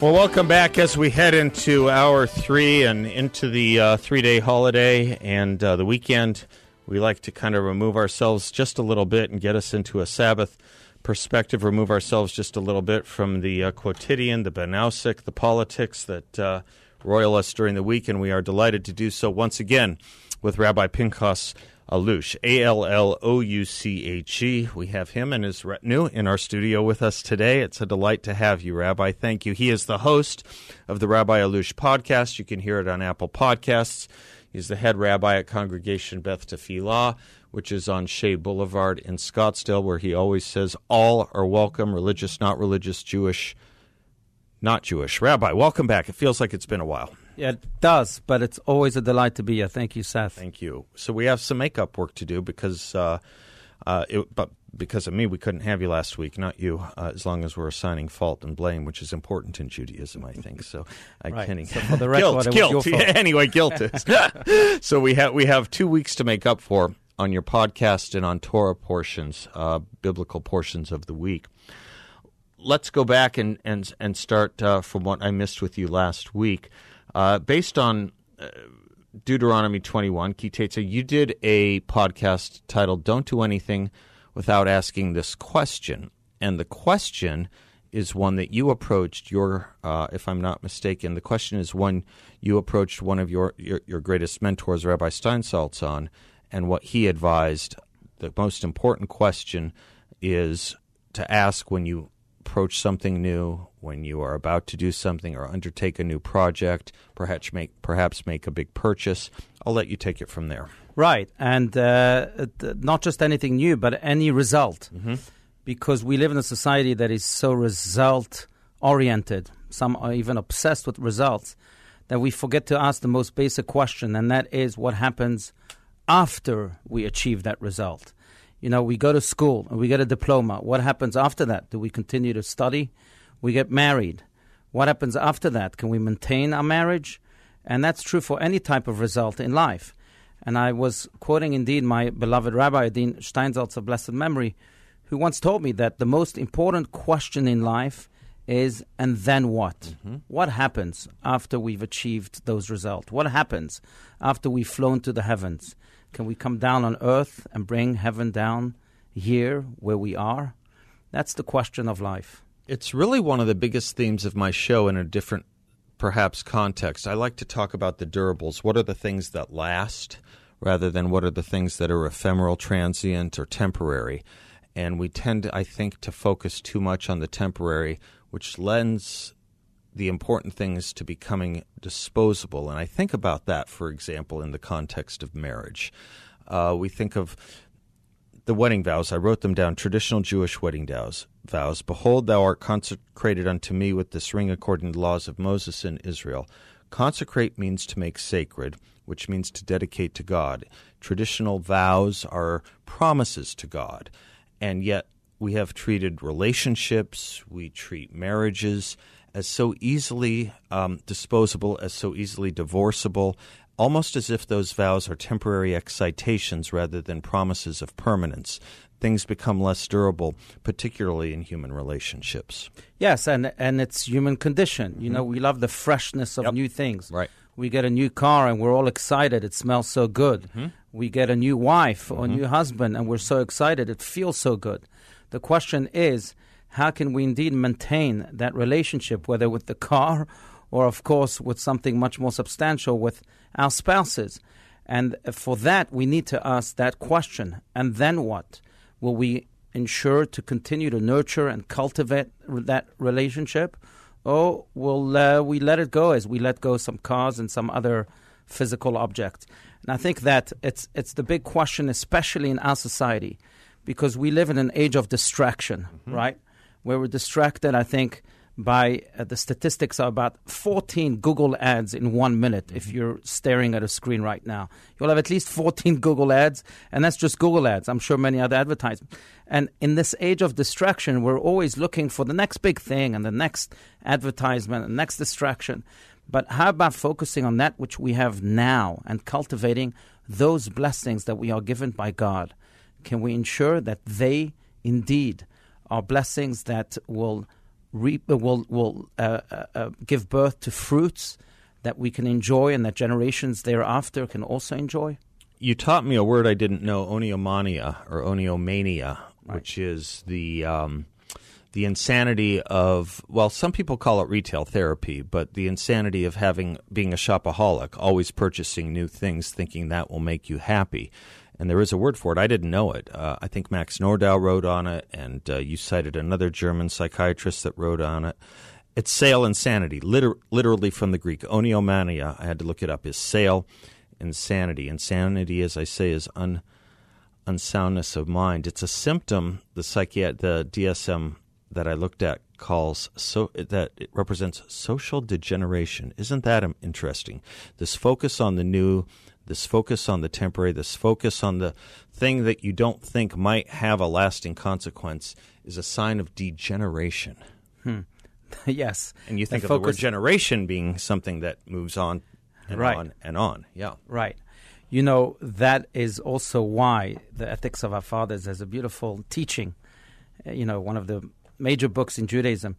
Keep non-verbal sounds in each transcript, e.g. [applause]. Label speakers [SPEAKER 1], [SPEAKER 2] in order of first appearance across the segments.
[SPEAKER 1] Well, welcome back as we head into hour three and into the uh, three day holiday and uh, the weekend. We like to kind of remove ourselves just a little bit and get us into a Sabbath perspective, remove ourselves just a little bit from the uh, quotidian, the banausic, the politics that uh, roil us during the week. And we are delighted to do so once again with Rabbi Pinchas Allouche, A L L O U C H E. We have him and his retinue in our studio with us today. It's a delight to have you, Rabbi. Thank you. He is the host of the Rabbi Allouche podcast. You can hear it on Apple Podcasts. He's the head rabbi at Congregation Beth Tefillah, which is on Shea Boulevard in Scottsdale, where he always says all are welcome, religious, not religious, Jewish, not Jewish. Rabbi, welcome back. It feels like it's been a while.
[SPEAKER 2] It does, but it's always a delight to be here. Thank you, Seth.
[SPEAKER 1] Thank you. So we have some makeup work to do because, uh, uh, it, but because of me, we couldn't have you last week, not you. Uh, as long as we're assigning fault and blame, which is important in Judaism, I think. So I
[SPEAKER 2] right.
[SPEAKER 1] can.
[SPEAKER 2] So for the record,
[SPEAKER 1] guilt, guilt.
[SPEAKER 2] Yeah, [laughs]
[SPEAKER 1] anyway, guilt is. [laughs] so we have we have two weeks to make up for on your podcast and on Torah portions, uh, biblical portions of the week. Let's go back and and and start uh, from what I missed with you last week. Uh, based on uh, Deuteronomy 21, Kitetsa, you did a podcast titled Don't Do Anything Without Asking This Question. And the question is one that you approached your, uh, if I'm not mistaken, the question is one you approached one of your, your, your greatest mentors, Rabbi Steinsaltz, on, and what he advised. The most important question is to ask when you approach something new, when you are about to do something or undertake a new project, perhaps make perhaps make a big purchase. I'll let you take it from there.
[SPEAKER 2] Right, and uh, not just anything new, but any result,
[SPEAKER 1] mm-hmm.
[SPEAKER 2] because we live in a society that is so result oriented. Some are even obsessed with results that we forget to ask the most basic question, and that is what happens after we achieve that result. You know, we go to school and we get a diploma. What happens after that? Do we continue to study? We get married. What happens after that? Can we maintain our marriage? And that's true for any type of result in life. And I was quoting indeed my beloved Rabbi Adin Steinsaltz of blessed memory, who once told me that the most important question in life is and then what?
[SPEAKER 1] Mm-hmm.
[SPEAKER 2] What happens after we've achieved those results? What happens after we've flown to the heavens? Can we come down on earth and bring heaven down here where we are? That's the question of life.
[SPEAKER 1] It's really one of the biggest themes of my show in a different, perhaps, context. I like to talk about the durables. What are the things that last rather than what are the things that are ephemeral, transient, or temporary? And we tend, I think, to focus too much on the temporary, which lends the important things to becoming disposable. And I think about that, for example, in the context of marriage. Uh, we think of the wedding vows. I wrote them down traditional Jewish wedding vows. vows. Behold, thou art consecrated unto me with this ring according to the laws of Moses in Israel. Consecrate means to make sacred, which means to dedicate to God. Traditional vows are promises to God. And yet, we have treated relationships, we treat marriages as so easily um, disposable, as so easily divorceable, almost as if those vows are temporary excitations rather than promises of permanence. Things become less durable, particularly in human relationships.
[SPEAKER 2] Yes, and and it's human condition. You
[SPEAKER 1] Mm-hmm.
[SPEAKER 2] know, we love the freshness of
[SPEAKER 1] Yep.
[SPEAKER 2] new things.
[SPEAKER 1] Right.
[SPEAKER 2] We get a new car and we're all excited. It smells so good.
[SPEAKER 1] Mm-hmm.
[SPEAKER 2] We get a new wife or a new husband and we're so excited. It feels so good. The question is, how can we indeed maintain that relationship, whether with the car or, of course, with something much more substantial with our spouses? And for that, we need to ask that question. And then what? Will we ensure to continue to nurture and cultivate that relationship? Or will uh, we let it go as we let go some cars and some other physical objects? And I think that it's, it's the big question, especially in our society, because we live in an age of distraction, right? Where we're distracted, I think, by uh, the statistics are about 14 Google ads in one minute
[SPEAKER 1] Mm-hmm.
[SPEAKER 2] if you're staring at a screen right now. You'll have at least 14 Google ads, and that's just Google ads. I'm sure many other advertisements. And in this age of distraction, we're always looking for the next big thing and the next advertisement and next distraction. But how about focusing on that which we have now and cultivating those blessings that we are given by God? Can we ensure that they indeed are blessings that will reap, uh, will will uh, uh, uh, give birth to fruits that we can enjoy and that generations thereafter can also enjoy?
[SPEAKER 1] You taught me a word I didn't know, oniomania or oniomania, which is the um, the insanity of well, some people call it retail therapy, but the insanity of having being a shopaholic, always purchasing new things, thinking that will make you happy. And there is a word for it. I didn't know it. Uh, I think Max Nordau wrote on it, and uh, you cited another German psychiatrist that wrote on it. It's sale insanity, liter- literally from the Greek. Oniomania, I had to look it up, is sale insanity. Insanity, as I say, is un, unsoundness of mind. It's a symptom the psychiat- the DSM that I looked at calls so that it represents social degeneration. Isn't that interesting? This focus on the new, this focus on the temporary, this focus on the thing that you don't think might have a lasting consequence is a sign of degeneration. [laughs]
[SPEAKER 2] yes.
[SPEAKER 1] And you think
[SPEAKER 2] The
[SPEAKER 1] of the word generation being something that moves on and
[SPEAKER 2] Right.
[SPEAKER 1] on and on. Yeah.
[SPEAKER 2] Right. You know, that is also why the Ethics of Our Fathers has a beautiful teaching. Uh, You know, one of the major books in Judaism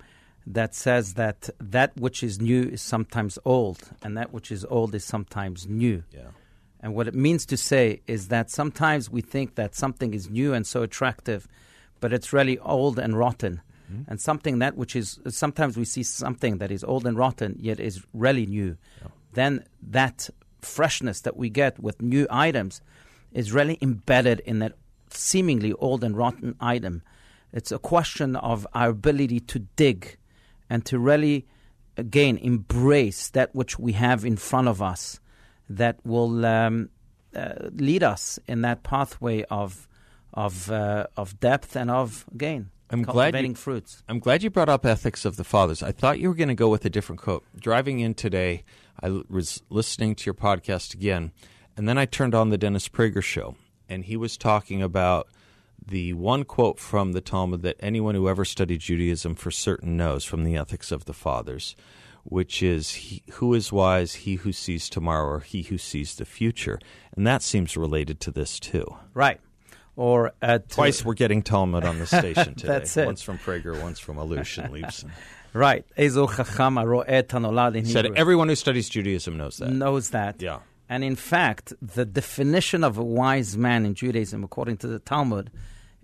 [SPEAKER 2] that says that that which is new is sometimes old, and that which is old is sometimes new.
[SPEAKER 1] Yeah.
[SPEAKER 2] And what it means to say is that sometimes we think that something is new and so attractive, but it's really old and rotten. Mm-hmm. And something that which is sometimes we see something that is old and rotten yet is really new. Then that freshness that we get with new items is really embedded in that seemingly old and rotten item. It's a question of our ability to dig and to really again embrace that which we have in front of us that will um, uh, lead us in that pathway of of uh, of depth and of gain.
[SPEAKER 1] I'm glad you-
[SPEAKER 2] cultivating fruits.
[SPEAKER 1] I'm glad you brought up ethics of the fathers. I thought you were going to go with a different quote. Driving in today, I was listening to your podcast again, and then I turned on the Dennis Prager show, and he was talking about the one quote from the Talmud that anyone who ever studied Judaism for certain knows from the ethics of the fathers, which is he, who is wise, he who sees tomorrow or he who sees the future. And that seems related to this too.
[SPEAKER 2] Right. Or at
[SPEAKER 1] Twice we're getting Talmud on the station [laughs] today.
[SPEAKER 2] That's it.
[SPEAKER 1] Once from Prager, once from Aleutian Leibsohn. [laughs]
[SPEAKER 2] right. Ezo chacham haro'eh tanolad in
[SPEAKER 1] Said everyone who studies Judaism knows that.
[SPEAKER 2] knows that.
[SPEAKER 1] Yeah.
[SPEAKER 2] And in fact, the definition of a wise man in Judaism, according to the Talmud,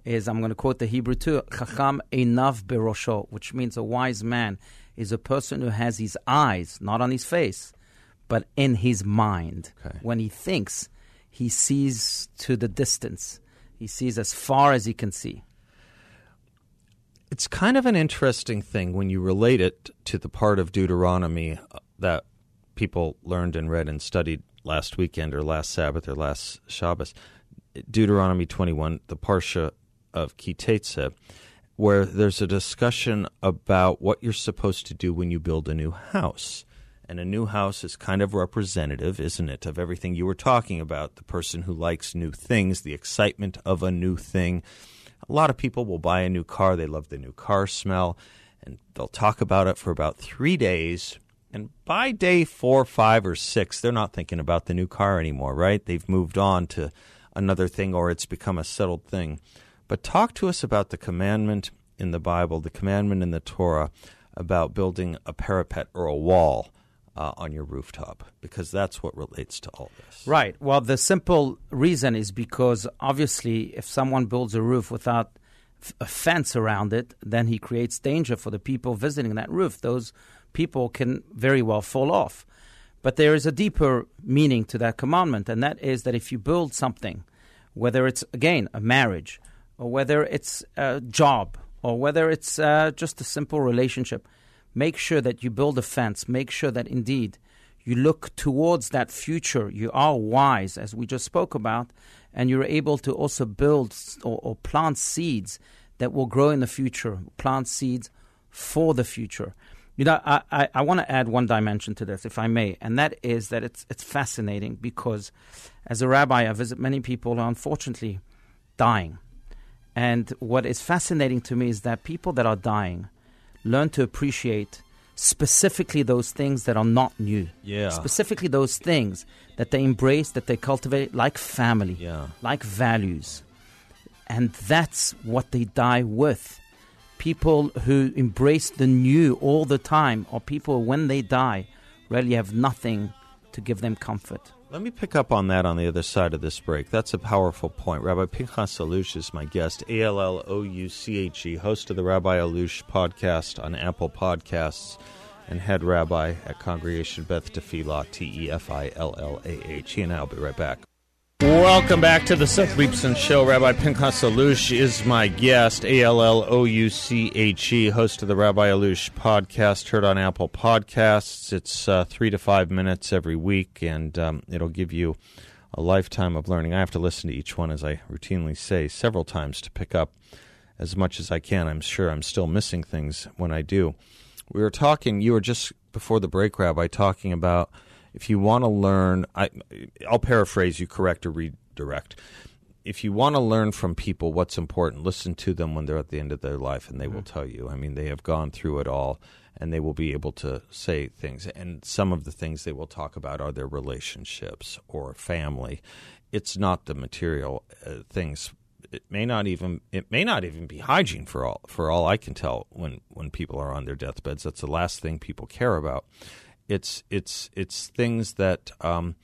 [SPEAKER 2] is I'm going to quote the Hebrew too, Chacham einav berosho, which means a wise man is a person who has his eyes not on his face, but in his mind.
[SPEAKER 1] Okay.
[SPEAKER 2] When he thinks, he sees to the distance. He sees as far as he can see.
[SPEAKER 1] It's kind of an interesting thing when you relate it to the part of Deuteronomy uh, that people learned and read and studied last weekend or last Sabbath or last Shabbos. Deuteronomy 21, the Parsha of Kitetse, where there's a discussion about what you're supposed to do when you build a new house. And a new house is kind of representative, isn't it, of everything you were talking about the person who likes new things, the excitement of a new thing. A lot of people will buy a new car, they love the new car smell, and they'll talk about it for about three days. And by day four, five, or six, they're not thinking about the new car anymore, right? They've moved on to another thing or it's become a settled thing. But talk to us about the commandment in the Bible, the commandment in the Torah about building a parapet or a wall uh, on your rooftop, because that's what relates to all this.
[SPEAKER 2] Right. Well, the simple reason is because obviously, if someone builds a roof without a fence around it, then he creates danger for the people visiting that roof. Those people can very well fall off. But there is a deeper meaning to that commandment, and that is that if you build something, whether it's, again, a marriage, or whether it's a job, or whether it's uh, just a simple relationship, make sure that you build a fence. Make sure that indeed you look towards that future. You are wise, as we just spoke about, and you're able to also build or, or plant seeds that will grow in the future. Plant seeds for the future. You know, I, I, I want to add one dimension to this, if I may, and that is that it's it's fascinating because as a rabbi, I visit many people who are unfortunately dying. And what is fascinating to me is that people that are dying learn to appreciate specifically those things that are not new.
[SPEAKER 1] Yeah.
[SPEAKER 2] Specifically those things that they embrace, that they cultivate, like family,
[SPEAKER 1] Yeah.
[SPEAKER 2] like values. And that's what they die with. People who embrace the new all the time are people when they die really have nothing to give them comfort.
[SPEAKER 1] Let me pick up on that on the other side of this break. That's a powerful point. Rabbi Pinchas Allouche is my guest, A L L O U C H E, host of the Rabbi Allouche podcast on Apple Podcasts, and head rabbi at Congregation Beth Tefillah, T E F I L L A H. He and I will be right back. Welcome back to the Seth Leibsohn Show. Rabbi Pinchas Allouche is my guest, A L L O U C H E, host of the Rabbi Allouche podcast, heard on Apple Podcasts. It's uh, three to five minutes every week, and um, it'll give you a lifetime of learning. I have to listen to each one, as I routinely say, several times to pick up as much as I can. I'm sure I'm still missing things when I do. We were talking, you were just before the break, Rabbi, talking about if you want to learn, I, I'll paraphrase you, correct or redirect. If you want to learn from people what's important, listen to them when they're at the end of their life, and they will tell you. I mean, they have gone through it all, and they will be able to say things. And some of the things they will talk about are their relationships or family. It's not the material uh, things it may not even it may not even be hygiene for all for all I can tell when when people are on their deathbeds. That's the last thing people care about. It's it's it's things that um,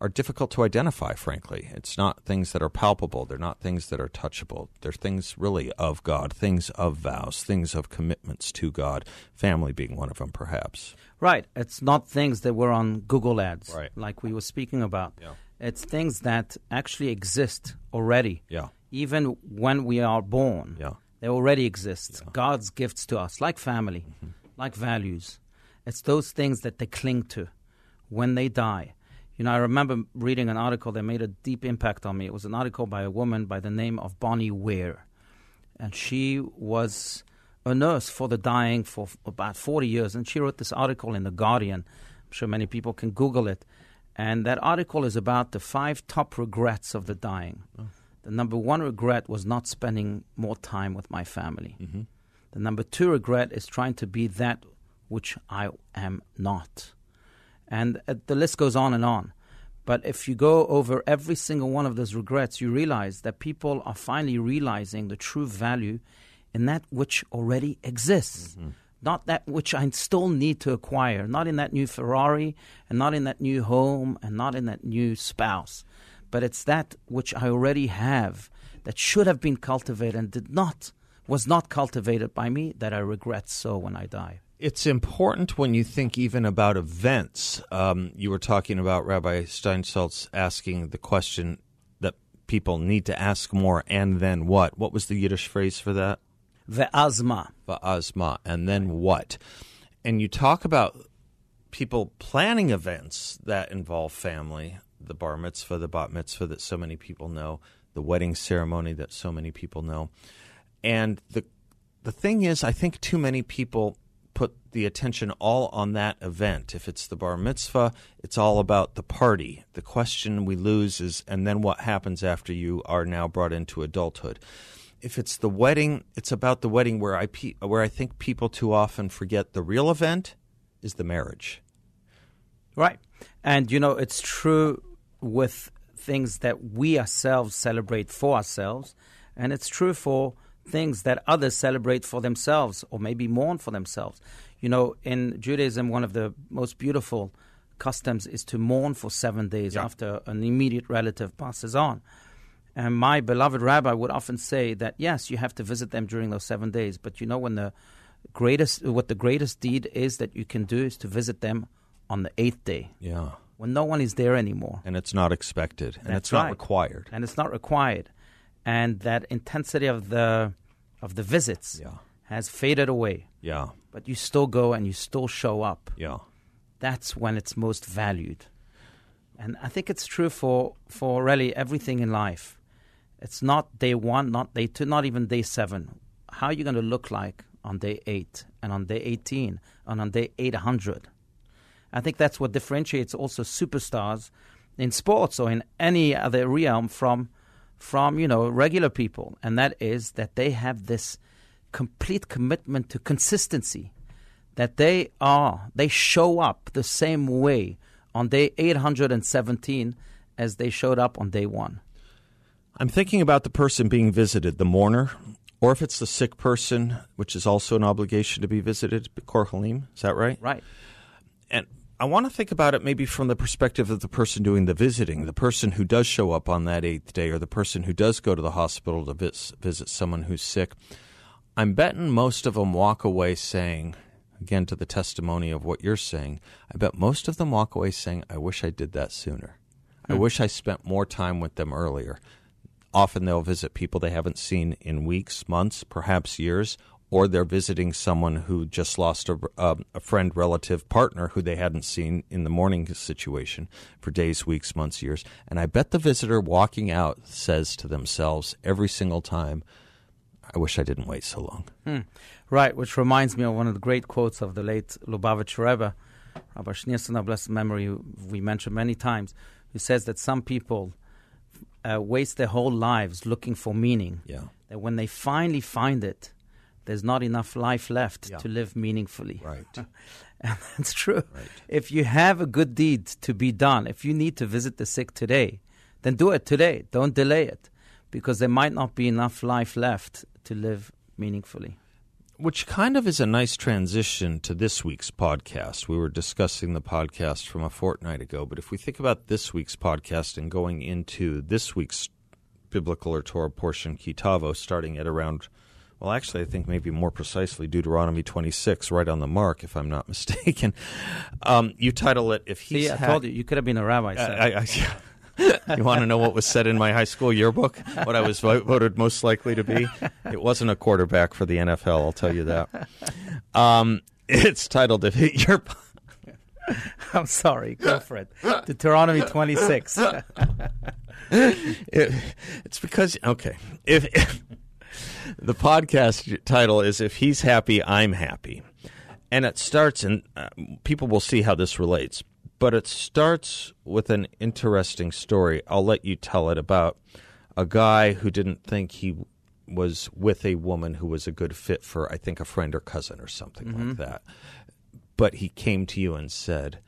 [SPEAKER 1] are difficult to identify. Frankly, it's not things that are palpable. They're not things that are touchable. They're things really of God, things of vows, things of commitments to God. Family being one of them, perhaps.
[SPEAKER 2] Right. It's not things that were on Google ads,
[SPEAKER 1] Right.
[SPEAKER 2] like we were speaking about.
[SPEAKER 1] Yeah.
[SPEAKER 2] It's things that actually exist already.
[SPEAKER 1] Yeah.
[SPEAKER 2] Even when we are born,
[SPEAKER 1] Yeah.
[SPEAKER 2] they already exist. God's gifts to us, like family,
[SPEAKER 1] Mm-hmm.
[SPEAKER 2] like values. It's those things that they cling to when they die. You know, I remember reading an article that made a deep impact on me. It was an article by a woman by the name of Bonnie Ware. And she was a nurse for the dying for f- about 40 years. And she wrote this article in The Guardian. I'm sure many people can Google it. And that article is about the five top regrets of the dying. Oh. The number one regret was not spending more time with my family. Mm-hmm. The number two regret is trying to be that which I am not. And uh, the list goes on and on. But if you go over every single one of those regrets, you realize that people are finally realizing the true value in that which already exists. Not that which I still need to acquire, not in that new Ferrari, and not in that new home, and not in that new spouse, but it's that which I already have that should have been cultivated and did not, was not cultivated by me that I regret so when I die.
[SPEAKER 1] It's important when you think even about events. Um, you were talking about Rabbi Steinsaltz asking the question that people need to ask more, and then what? What was the Yiddish phrase for that?
[SPEAKER 2] Ve'azma.
[SPEAKER 1] Va'azma, and then what? And you talk about people planning events that involve family, the bar mitzvah, the bat mitzvah that so many people know, the wedding ceremony that so many people know. And the the thing is, I think too many people put the attention all on that event. If it's the bar mitzvah, it's all about the party. The question we lose is, and then what happens after you are now brought into adulthood? If it's the wedding, it's about the wedding where I pe- where I think people too often forget the real event is the marriage.
[SPEAKER 2] Right. And, you know, it's true with things that we ourselves celebrate for ourselves, and it's true for things that others celebrate for themselves or maybe mourn for themselves. You know, in Judaism, one of the most beautiful customs is to mourn for seven days after an immediate relative passes on. And my beloved rabbi would often say that yes, you have to visit them during those seven days, but you know when the greatest what the greatest deed is that you can do is to visit them on the eighth day
[SPEAKER 1] Yeah.
[SPEAKER 2] when no one is there anymore.
[SPEAKER 1] And it's not expected, and
[SPEAKER 2] That's
[SPEAKER 1] it's not required.
[SPEAKER 2] And it's not required. And that intensity of the of the visits
[SPEAKER 1] Yeah.
[SPEAKER 2] has faded away.
[SPEAKER 1] Yeah.
[SPEAKER 2] But you still go and you still show up.
[SPEAKER 1] Yeah.
[SPEAKER 2] That's when it's most valued. And I think it's true for, for really everything in life. It's not day one, not day two, not even day seven. How are you going to look like on day eight and on day 18 and on day 800. I think that's what differentiates also superstars in sports or in any other realm from from you know regular people, and that is that they have this complete commitment to consistency. That they are they show up the same way on day 817 as they showed up on day one.
[SPEAKER 1] I'm thinking about the person being visited, the mourner, or if it's the sick person, which is also an obligation to be visited, Korhalim. Is that right?
[SPEAKER 2] Right.
[SPEAKER 1] And I want to think about it maybe from the perspective of the person doing the visiting, the person who does show up on that eighth day, or the person who does go to the hospital to vis- visit someone who's sick. I'm betting most of them walk away saying, again, to the testimony of what you're saying, I bet most of them walk away saying, I wish I did that sooner. I hmm. wish I spent more time with them earlier. Often they'll visit people they haven't seen in weeks, months, perhaps years, or they're visiting someone who just lost a, uh, a friend, relative, partner who they hadn't seen in the mourning situation for days, weeks, months, years. And I bet the visitor walking out says to themselves every single time, I wish I didn't wait so long.
[SPEAKER 2] Hmm. Right, which reminds me of one of the great quotes of the late Lubavitch Rebbe, Rabbi Schneerson, blessed memory, we mentioned many times, who says that some people uh, waste their whole lives looking for meaning.
[SPEAKER 1] Yeah.
[SPEAKER 2] That when they finally find it, there's not enough life left
[SPEAKER 1] Yeah.
[SPEAKER 2] to live meaningfully.
[SPEAKER 1] Right. [laughs]
[SPEAKER 2] And that's true.
[SPEAKER 1] Right.
[SPEAKER 2] If you have a good deed to be done, if you need to visit the sick today, then do it today. Don't delay it because there might not be enough life left to live meaningfully.
[SPEAKER 1] Which kind of is a nice transition to this week's podcast. We were discussing the podcast from a fortnight ago, but if we think about this week's podcast and going into this week's biblical or Torah portion, Kitavo, starting at around, well, actually, I think maybe more precisely Deuteronomy 26, right on the mark, if I'm not [laughs] mistaken. Um, you title it, If He's
[SPEAKER 2] See, I
[SPEAKER 1] Ha-
[SPEAKER 2] told you, you could have been a rabbi. Seth.
[SPEAKER 1] I, I, [laughs] you want to know what was said in my high school yearbook? What I was vo- voted most likely to be? It wasn't a quarterback for the NFL. I'll tell you that. Um, it's titled "If Your [laughs]
[SPEAKER 2] I'm sorry. Go for it. Deuteronomy 26.
[SPEAKER 1] it, it's because okay if, if the podcast title is if he's happy i'm happy. And it starts and uh, people will see how this relates but it starts with an interesting story. I'll let you tell it about a guy who didn't think he was with a woman who was a good fit for i think a friend or cousin or something like that. But he came to you and said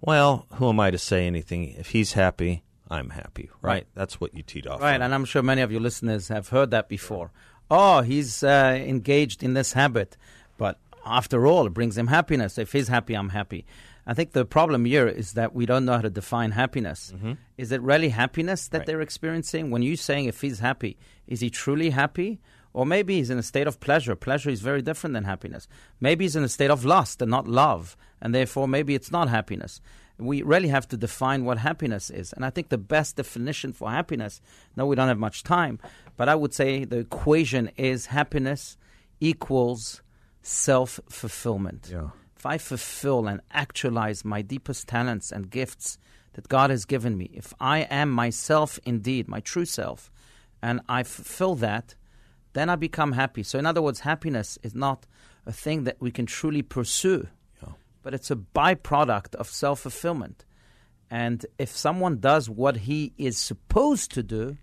[SPEAKER 1] well who am i to say anything? If he's happy i'm happy right,
[SPEAKER 2] Right.
[SPEAKER 1] that's what you teed off
[SPEAKER 2] Right,
[SPEAKER 1] on.
[SPEAKER 2] and I'm sure many of your listeners have heard that before. Oh, he's uh, engaged in this habit, but after all, it brings him happiness. If he's happy, I'm happy. I think the problem here is that we don't know how to define happiness. Is it really happiness that
[SPEAKER 1] Right.
[SPEAKER 2] they're experiencing? When you're saying if he's happy, is he truly happy? Or maybe he's in a state of pleasure. Pleasure is very different than happiness. Maybe he's in a state of lust and not love, and therefore maybe it's not happiness. We really have to define what happiness is. And I think the best definition for happiness, no, we don't have much time, but I would say the equation is happiness equals self fulfillment.
[SPEAKER 1] Yeah.
[SPEAKER 2] If I fulfill and actualize my deepest talents and gifts that God has given me, if I am myself indeed, my true self, and I fulfill that, then I become happy. So, in other words, happiness is not a thing that we can truly pursue. But it's a byproduct of self fulfillment. And if someone does what he is supposed to do,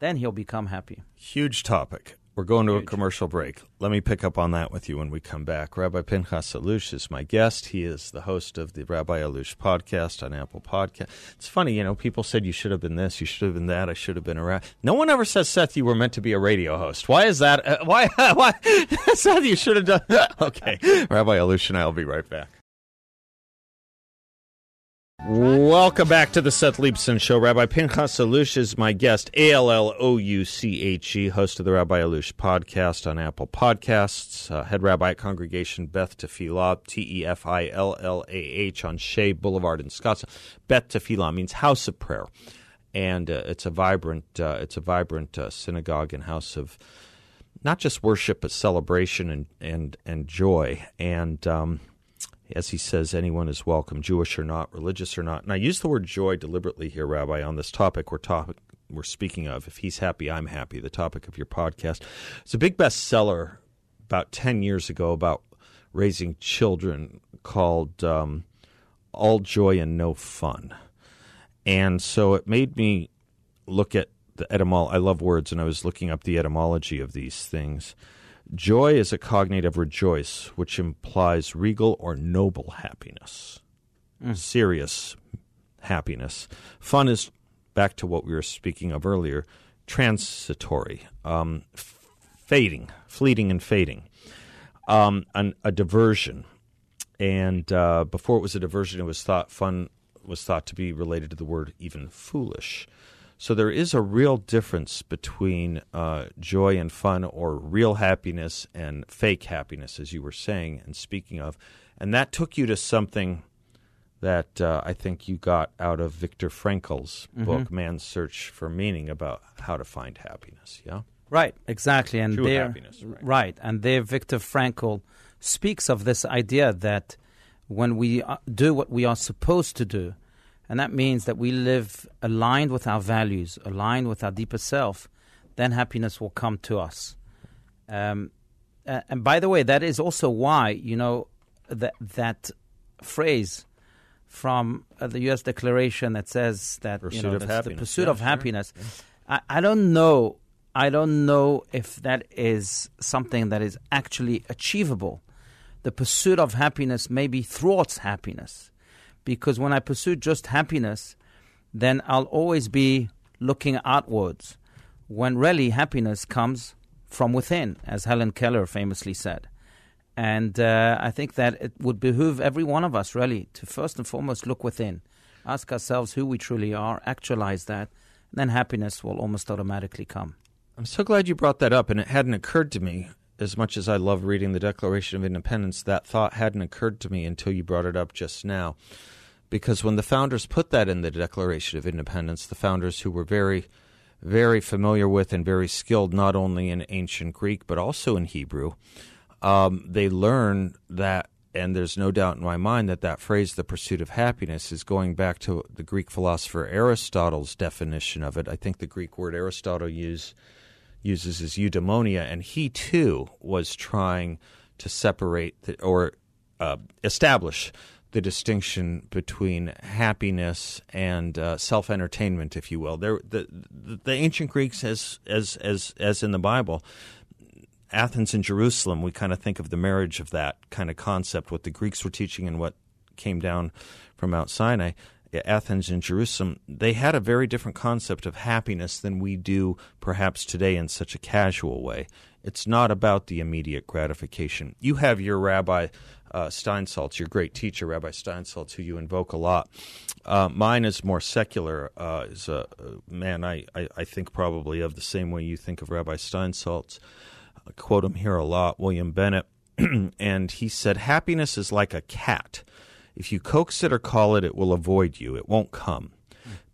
[SPEAKER 2] then he'll become happy.
[SPEAKER 1] Huge topic. We're going to a commercial break. Let me pick up on that with you when we come back. Rabbi Pinchas Allouche is my guest. He is the host of the Rabbi Allouche podcast on Apple Podcast. It's funny, you know, people said you should have been this, you should have been that, I should have been around. No one ever says, Seth, you were meant to be a radio host. Why is that? Uh, why? [laughs] Why? [laughs] Seth, you should have done. that. [laughs] okay. Rabbi Allouche and I will be right back. Welcome back to the Seth Leibsohn Show. Rabbi Pinchas Allouche is my guest, A L L O U C H E, host of the Rabbi Allouche podcast on Apple Podcasts, uh, head rabbi at Congregation Beth Tefillah, T E F I L L A H, on Shea Boulevard in Scottsdale. Beth Tefillah means house of prayer, and uh, it's a vibrant, uh, it's a vibrant uh, synagogue and house of not just worship but celebration and and and joy. And um, as he says, anyone is welcome, Jewish or not, religious or not. And I use the word joy deliberately here, Rabbi, on this topic we're topic we're speaking of. If he's happy, I'm happy. The topic of your podcast. It's a big bestseller about ten years ago about raising children called um, All Joy and No Fun. And so it made me look at the etymology. I love words, and I was looking up the etymology of these things. Joy is a cognate of rejoice, which implies regal or noble happiness, mm. serious happiness. Fun is, back to what we were speaking of earlier, transitory, um, fading, fleeting and fading, um, an, a diversion. And uh, before it was a diversion, it was thought fun was thought to be related to the word even foolish. So there is a real difference between uh, joy and fun, or real happiness and fake happiness, as you were saying and speaking of. And that took you to something that uh, I think you got out of Viktor Frankl's mm-hmm. book, Man's Search for Meaning, about how to find happiness. Yeah.
[SPEAKER 2] Right. Exactly. And
[SPEAKER 1] True
[SPEAKER 2] there,
[SPEAKER 1] happiness. Right.
[SPEAKER 2] right. And there, Viktor Frankl speaks of this idea that when we uh, do what we are supposed to do, and that means that we live aligned with our values, aligned with our deeper self, then happiness will come to us. Um, and by the way, that is also why, you know, that, that phrase from uh, the U.S. Declaration that says that
[SPEAKER 1] pursuit
[SPEAKER 2] you know, the, pursuit
[SPEAKER 1] yeah,
[SPEAKER 2] of
[SPEAKER 1] sure.
[SPEAKER 2] happiness. Yeah. I, I don't know. I don't know if that is something that is actually achievable. The pursuit of happiness maybe thwarts happiness because when I pursue just happiness, then I'll always be looking outwards. When really happiness comes from within, as Helen Keller famously said. And uh, I think that it would behoove every one of us really to first and foremost look within, ask ourselves who we truly are, actualize that, and then happiness will almost automatically come.
[SPEAKER 1] I'm so glad you brought that up, and it hadn't occurred to me. As much as I love reading the Declaration of Independence, that thought hadn't occurred to me until you brought it up just now because when the founders put that in the Declaration of Independence, the founders who were very, very familiar with and very skilled not only in ancient Greek but also in Hebrew, um, they learned that, and there's no doubt in my mind that that phrase, the pursuit of happiness, is going back to the Greek philosopher Aristotle's definition of it. I think the Greek word Aristotle use, uses is eudaimonia, and he too was trying to separate the, or uh, establish the distinction between happiness and uh, self entertainment, if you will. There, the, the, ancient Greeks, as as as as in the Bible, Athens and Jerusalem, we kind of think of the marriage of that kind of concept, what the Greeks were teaching and what came down from Mount Sinai. Athens and Jerusalem, they had a very different concept of happiness than we do perhaps today in such a casual way. It's not about the immediate gratification. You have your rabbi uh, Steinsaltz, your great teacher, Rabbi Steinsaltz, who you invoke a lot. Uh, mine is more secular. Uh, is a man I, I, I, think probably of the same way you think of Rabbi Steinsaltz. I quote him here a lot, William Bennett, [clears throat] and he said, "Happiness is like a cat. If you coax it or call it, it will avoid you. It won't come."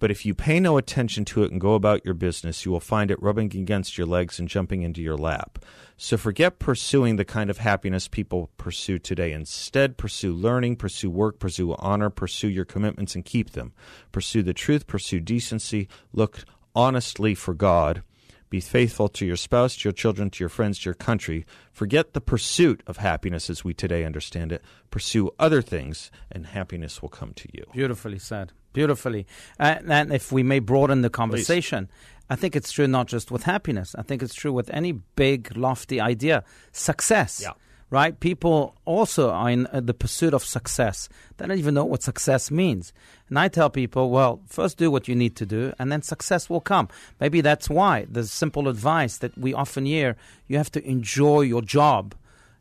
[SPEAKER 1] But if you pay no attention to it and go about your business, you will find it rubbing against your legs and jumping into your lap. So forget pursuing the kind of happiness people pursue today. Instead, pursue learning, pursue work, pursue honor, pursue your commitments and keep them. Pursue the truth, pursue decency, look honestly for God. Be faithful to your spouse, to your children, to your friends, to your country. Forget the pursuit of happiness as we today understand it. Pursue other things, and happiness will come to you.
[SPEAKER 2] Beautifully said. Beautifully. Uh, and if we may broaden the conversation, Please. I think it's true not just with happiness. I think it's true with any big, lofty idea. Success.
[SPEAKER 1] Yeah.
[SPEAKER 2] Right? People also are in uh, the pursuit of success. They don't even know what success means. And I tell people, well, first do what you need to do, and then success will come. Maybe that's why the simple advice that we often hear you have to enjoy your job,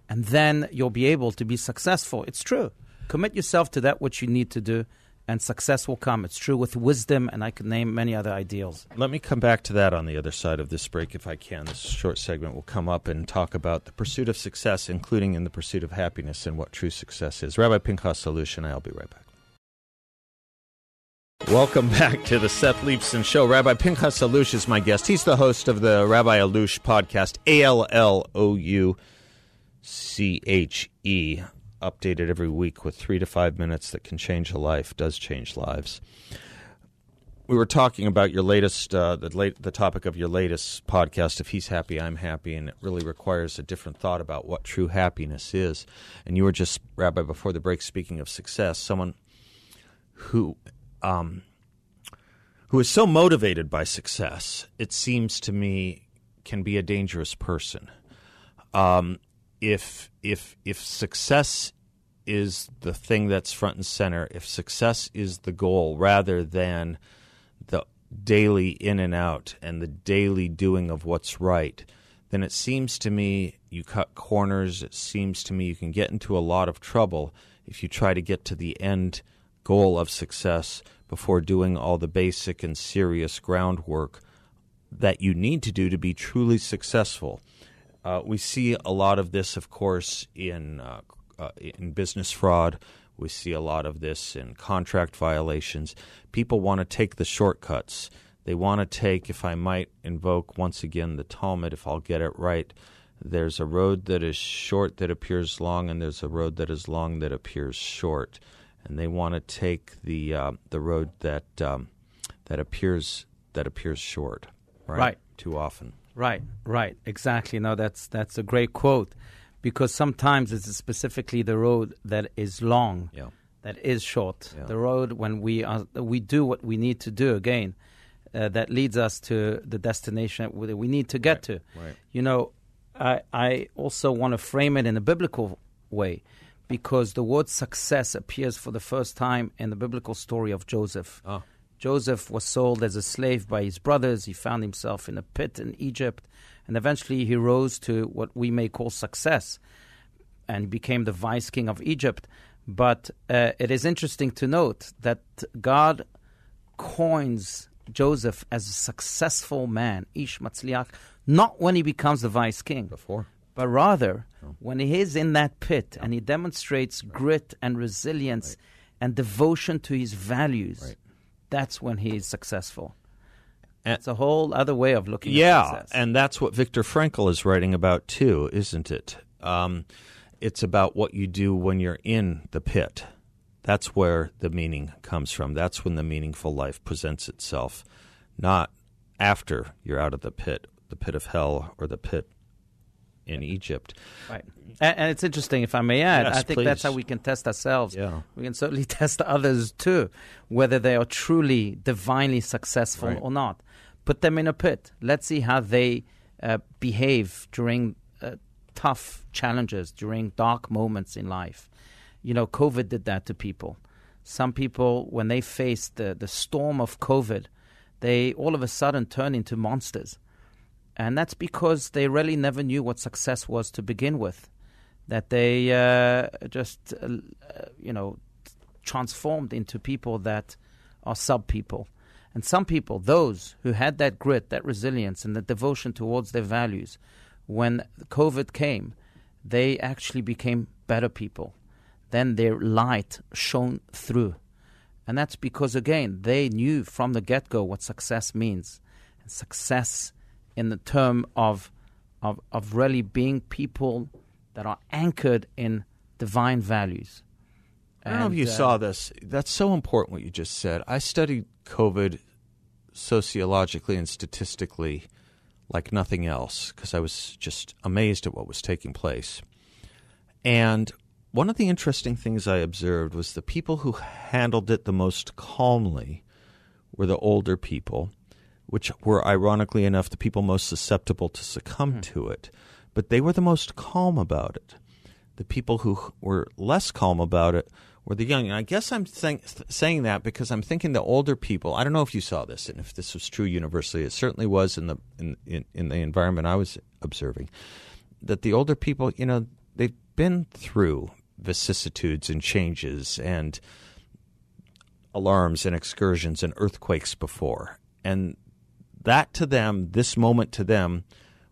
[SPEAKER 2] and then you'll be able to be successful. It's true. Commit yourself to that which you need to do, and success will come. It's true with wisdom, and I could name many other ideals.
[SPEAKER 1] Let me come back to that on the other side of this break if I can. This short segment will come up and talk about the pursuit of success, including in the pursuit of happiness and what true success is. Rabbi Pinchas Allouche, and I'll be right back. Welcome back to the Seth Leibsohn Show. Rabbi Pinchas Allouche is my guest. He's the host of the Rabbi Allouche podcast, A L L O U C H E updated every week with three to five minutes that can change a life, does change lives. we were talking about your latest, uh, the late, the topic of your latest podcast. If he's happy, I'm happy, and it really requires a different thought about what true happiness is. And you were just, Rabbi, before the break, speaking of success, someone who, um, who is so motivated by success, it seems to me, can be a dangerous person. Um, if if if success is the thing that's front and center, if success is the goal rather than the daily in and out and the daily doing of what's right, then it seems to me you cut corners. It seems to me you can get into a lot of trouble if you try to get to the end goal of success before doing all the basic and serious groundwork that you need to do to be truly successful. Uh, we see a lot of this, of course, in uh, uh, in business fraud. We see a lot of this in contract violations. People want to take the shortcuts. They want to take, if I might invoke once again the Talmud, if I'll get it right, there's a road that is short that appears long, and there's a road that is long that appears short. And they want to take the uh, the road that um, that appears that appears short, right?
[SPEAKER 2] Right.
[SPEAKER 1] Too often.
[SPEAKER 2] Right, right, exactly. No, that's that's a great quote, because sometimes it's specifically the road that is long,
[SPEAKER 1] Yeah.
[SPEAKER 2] that is short.
[SPEAKER 1] Yeah.
[SPEAKER 2] The road when we are we do what we need to do again, uh, that leads us to the destination that we need to get to.
[SPEAKER 1] right.
[SPEAKER 2] You know, I I also want to frame it in a biblical way, because the word success appears for the first time in the biblical story of Joseph.
[SPEAKER 1] Oh.
[SPEAKER 2] Joseph was sold as a slave by his brothers. He found himself in a pit in Egypt, and eventually he rose to what we may call success and became the vice king of Egypt. But uh, it is interesting to note that God coins Joseph as a successful man, Ish Matzliach, not when he becomes the vice king
[SPEAKER 1] Before.
[SPEAKER 2] but rather when he is in that pit and he demonstrates grit and resilience and devotion to his values,
[SPEAKER 1] Right.
[SPEAKER 2] That's when he is successful.
[SPEAKER 1] And-
[SPEAKER 2] it's a whole other way of looking at
[SPEAKER 1] Yeah, and that's what Viktor Frankl is writing about too, isn't it? Um, it's about what you do when you're in the pit. That's where the meaning comes from. That's when the meaningful life presents itself, not after you're out of the pit, the pit of hell or the pit in Egypt.
[SPEAKER 2] Right. And, and it's interesting, if I may add,
[SPEAKER 1] Yes,
[SPEAKER 2] I think that's how we can test ourselves.
[SPEAKER 1] Yeah.
[SPEAKER 2] We can certainly [laughs] test others too, whether they are truly divinely successful
[SPEAKER 1] Right.
[SPEAKER 2] or not. Put them in a pit. Let's see how they uh, behave during uh, tough challenges, during dark moments in life. You know, COVID did that to people. Some people, when they faced the, the storm of COVID, they all of a sudden turned into monsters. And that's because they really never knew what success was to begin with. That they uh, just, uh, you know, transformed into people that are sub people. And some people, those who had that grit, that resilience, and that devotion towards their values, when COVID came, they actually became better people. Then their light shone through. And that's because, again, they knew from the get go what success means. And success in the term of, of, of really being people that are anchored in divine values.
[SPEAKER 1] I don't know if you
[SPEAKER 2] uh,
[SPEAKER 1] saw this. That's so important what you just said. I studied COVID sociologically and statistically like nothing else because I was just amazed at what was taking place. And one of the interesting things I observed was the people who handled it the most calmly were the older people, which were ironically enough the people most susceptible to succumb hmm. to it. But they were the most calm about it. The people who were less calm about it were the young. And I guess I'm saying, saying that because I'm thinking the older people. I don't know if you saw this and if this was true universally. It certainly was in the in, in, in the environment I was observing. That the older people, you know, they've been through vicissitudes and changes and alarms and excursions and earthquakes before. And that to them, this moment to them,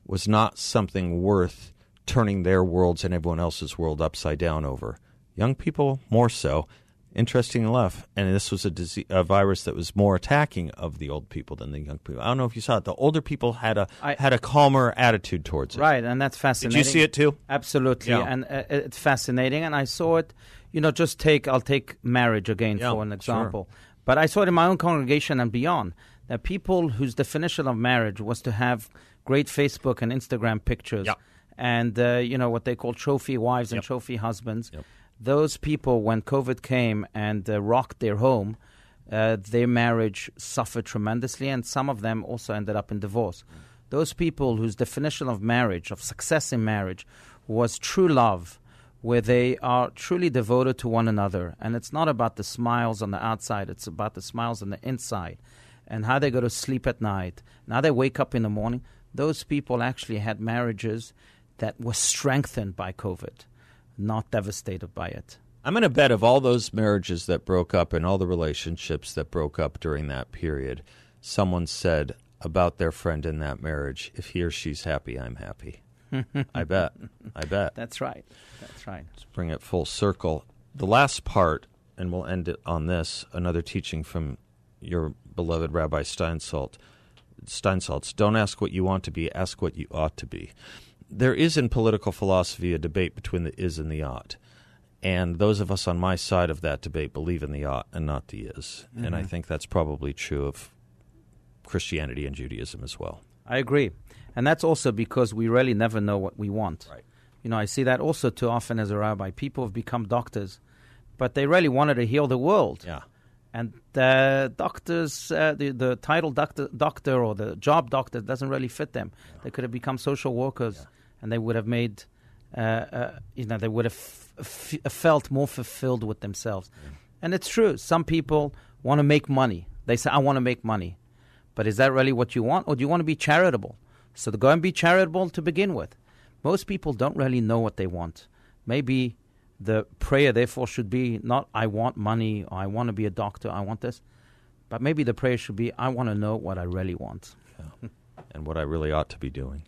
[SPEAKER 1] was not something worth turning their worlds and everyone else's world upside down over. Young people, more so. Interesting enough, and this was a, disease, a virus that was more attacking of the old people than the young people. I don't know if you saw it. The older people had a
[SPEAKER 2] I-
[SPEAKER 1] had a calmer attitude towards it.
[SPEAKER 2] Right, and that's fascinating.
[SPEAKER 1] Did you see it too?
[SPEAKER 2] Absolutely,
[SPEAKER 1] Yeah.
[SPEAKER 2] and uh, it's fascinating. And I saw it. You know, just take I'll take marriage again
[SPEAKER 1] Yeah,
[SPEAKER 2] for an
[SPEAKER 1] sure.
[SPEAKER 2] example. But I saw it in my own congregation and beyond that people whose definition of marriage was to have great Facebook and Instagram pictures
[SPEAKER 1] Yep.
[SPEAKER 2] and uh, you know what they call trophy wives and
[SPEAKER 1] Yep.
[SPEAKER 2] trophy husbands.
[SPEAKER 1] Yep.
[SPEAKER 2] Those people, when COVID came and uh, rocked their home, uh, their marriage suffered tremendously, and some of them also ended up in divorce. Those people whose definition of marriage, of success in marriage, was true love, where they are truly devoted to one another. And it's not about the smiles on the outside, it's about the smiles on the inside and how they go to sleep at night, and how they wake up in the morning. Those people actually had marriages that were strengthened by COVID, not devastated by it.
[SPEAKER 1] I'm going to bet of all those marriages that broke up and all the relationships that broke up during that period, someone said about their friend in that marriage, if he or she's happy, I'm happy. I bet. I bet. [laughs]
[SPEAKER 2] That's right. That's right.
[SPEAKER 1] Let's bring it full circle. The last part, and we'll end it on this another teaching from your beloved Rabbi Steinsaltz. Steinsaltz, don't ask what you want to be, ask what you ought to be. There is in political philosophy a debate between the is and the ought. And those of us on my side of that debate believe in the ought and not the is. And I mm-hmm. think that's probably true of Christianity and Judaism as well.
[SPEAKER 2] I agree. And that's also because we really never know what we want.
[SPEAKER 1] Right.
[SPEAKER 2] You know, I see that also too often as a rabbi. People have become doctors, but they really wanted to heal the world.
[SPEAKER 1] Yeah.
[SPEAKER 2] And the doctors, uh, the, the title doctor, doctor or the job doctor doesn't really fit them. They could have become social workers and they would have made, uh, uh, you know, they would have f- f- felt more fulfilled with themselves. And it's true. Some people want to make money. They say, I want to make money. But is that really what you want? Or do you want to be charitable? So to go and be charitable to begin with. Most people don't really know what they want. Maybe the prayer, therefore, should be not, I want money, or I want to be a doctor, I want this. But maybe the prayer should be, I want to know what I really want.
[SPEAKER 1] and what I really ought to be doing.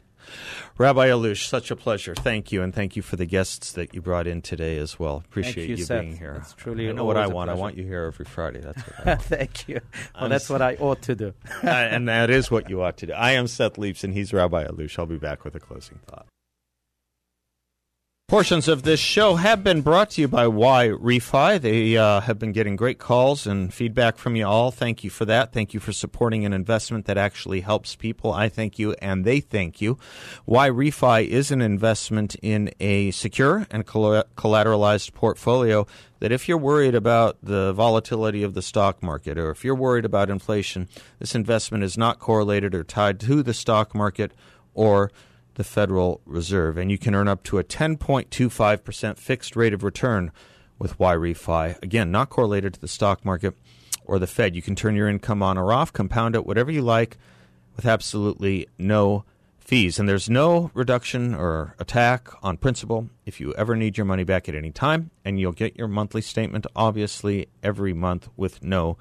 [SPEAKER 1] Rabbi Allouche, such a pleasure. Thank you, and thank you for the guests that you brought in today as well. Appreciate
[SPEAKER 2] you,
[SPEAKER 1] you,
[SPEAKER 2] Seth.
[SPEAKER 1] being here.
[SPEAKER 2] It's truly
[SPEAKER 1] I know what I want. I want you here every Friday. That's what I [laughs] want.
[SPEAKER 2] Thank you. Well,
[SPEAKER 1] I'm
[SPEAKER 2] that's
[SPEAKER 1] s-
[SPEAKER 2] what I ought to do. [laughs]
[SPEAKER 1] And that is what you ought to do. I am Seth Leibsohn, and he's Rabbi Allouche. I'll be back with a closing thought. Portions of this show have been brought to you by YRefy. They uh, have been getting great calls and feedback from you all. Thank you for that. Thank you for supporting an investment that actually helps people. I thank you, and they thank you. YRefy is an investment in a secure and colla- collateralized portfolio that if you're worried about the volatility of the stock market or if you're worried about inflation, this investment is not correlated or tied to the stock market or the Federal Reserve, and you can earn up to a 10.25% fixed rate of return with YRefy. Again, not correlated to the stock market or the Fed. You can turn your income on or off, compound it, whatever you like, with absolutely no fees. And there's no reduction or attack on principal if you ever need your money back at any time, and you'll get your monthly statement, obviously, every month with no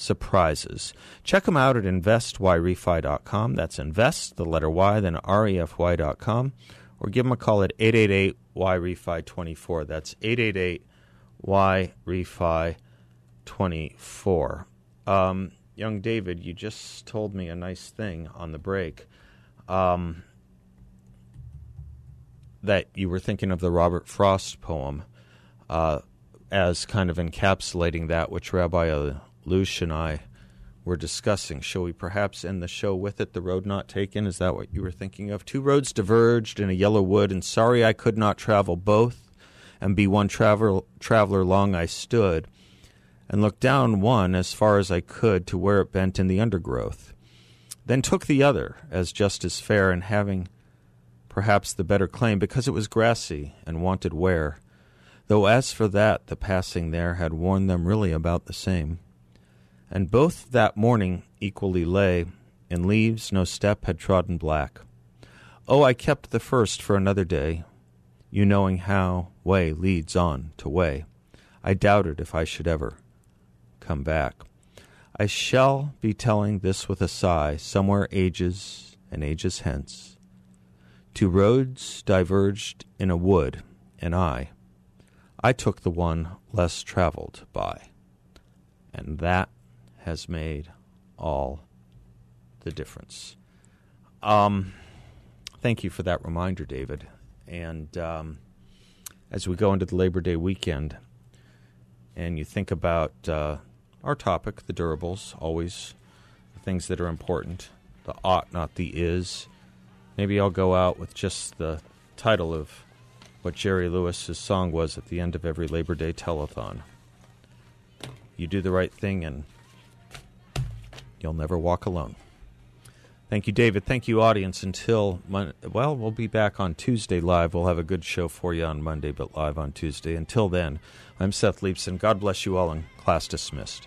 [SPEAKER 1] surprises. Check them out at investyrefy.com. That's invest, the letter Y, then refy.com. Or give them a call at 888 YREFI24. That's 888 YREFI24. Um, young David, you just told me a nice thing on the break. Um, that you were thinking of the Robert Frost poem uh, as kind of encapsulating that which Rabbi Allouche and I were discussing. Shall we perhaps end the show with it? The road not taken. Is that what you were thinking of? Two roads diverged in a yellow wood, and sorry I could not travel both, and be one travel, traveler long I stood, and looked down one as far as I could to where it bent in the undergrowth. Then took the other as just as fair, and having perhaps the better claim, because it was grassy and wanted wear. Though as for that, the passing there had worn them really about the same. And both that morning equally lay, in leaves no step had trodden black. Oh, I kept the first for another day, you knowing how way leads on to way. I doubted if I should ever come back. I shall be telling this with a sigh, somewhere ages and ages hence. Two roads diverged in a wood, and I, I took the one less traveled by. And that has made all the difference. Um, thank you for that reminder, David. And um, as we go into the Labor Day weekend, and you think about uh, our topic, the durables, always the things that are important. The ought, not the is. Maybe I'll go out with just the title of what Jerry Lewis's song was at the end of every Labor Day telethon. You do the right thing and you'll never walk alone. Thank you, David. Thank you, audience. Until, Mon- well, we'll be back on Tuesday live. We'll have a good show for you on Monday, but live on Tuesday. Until then, I'm Seth Leibsohn. God bless you all, and class dismissed.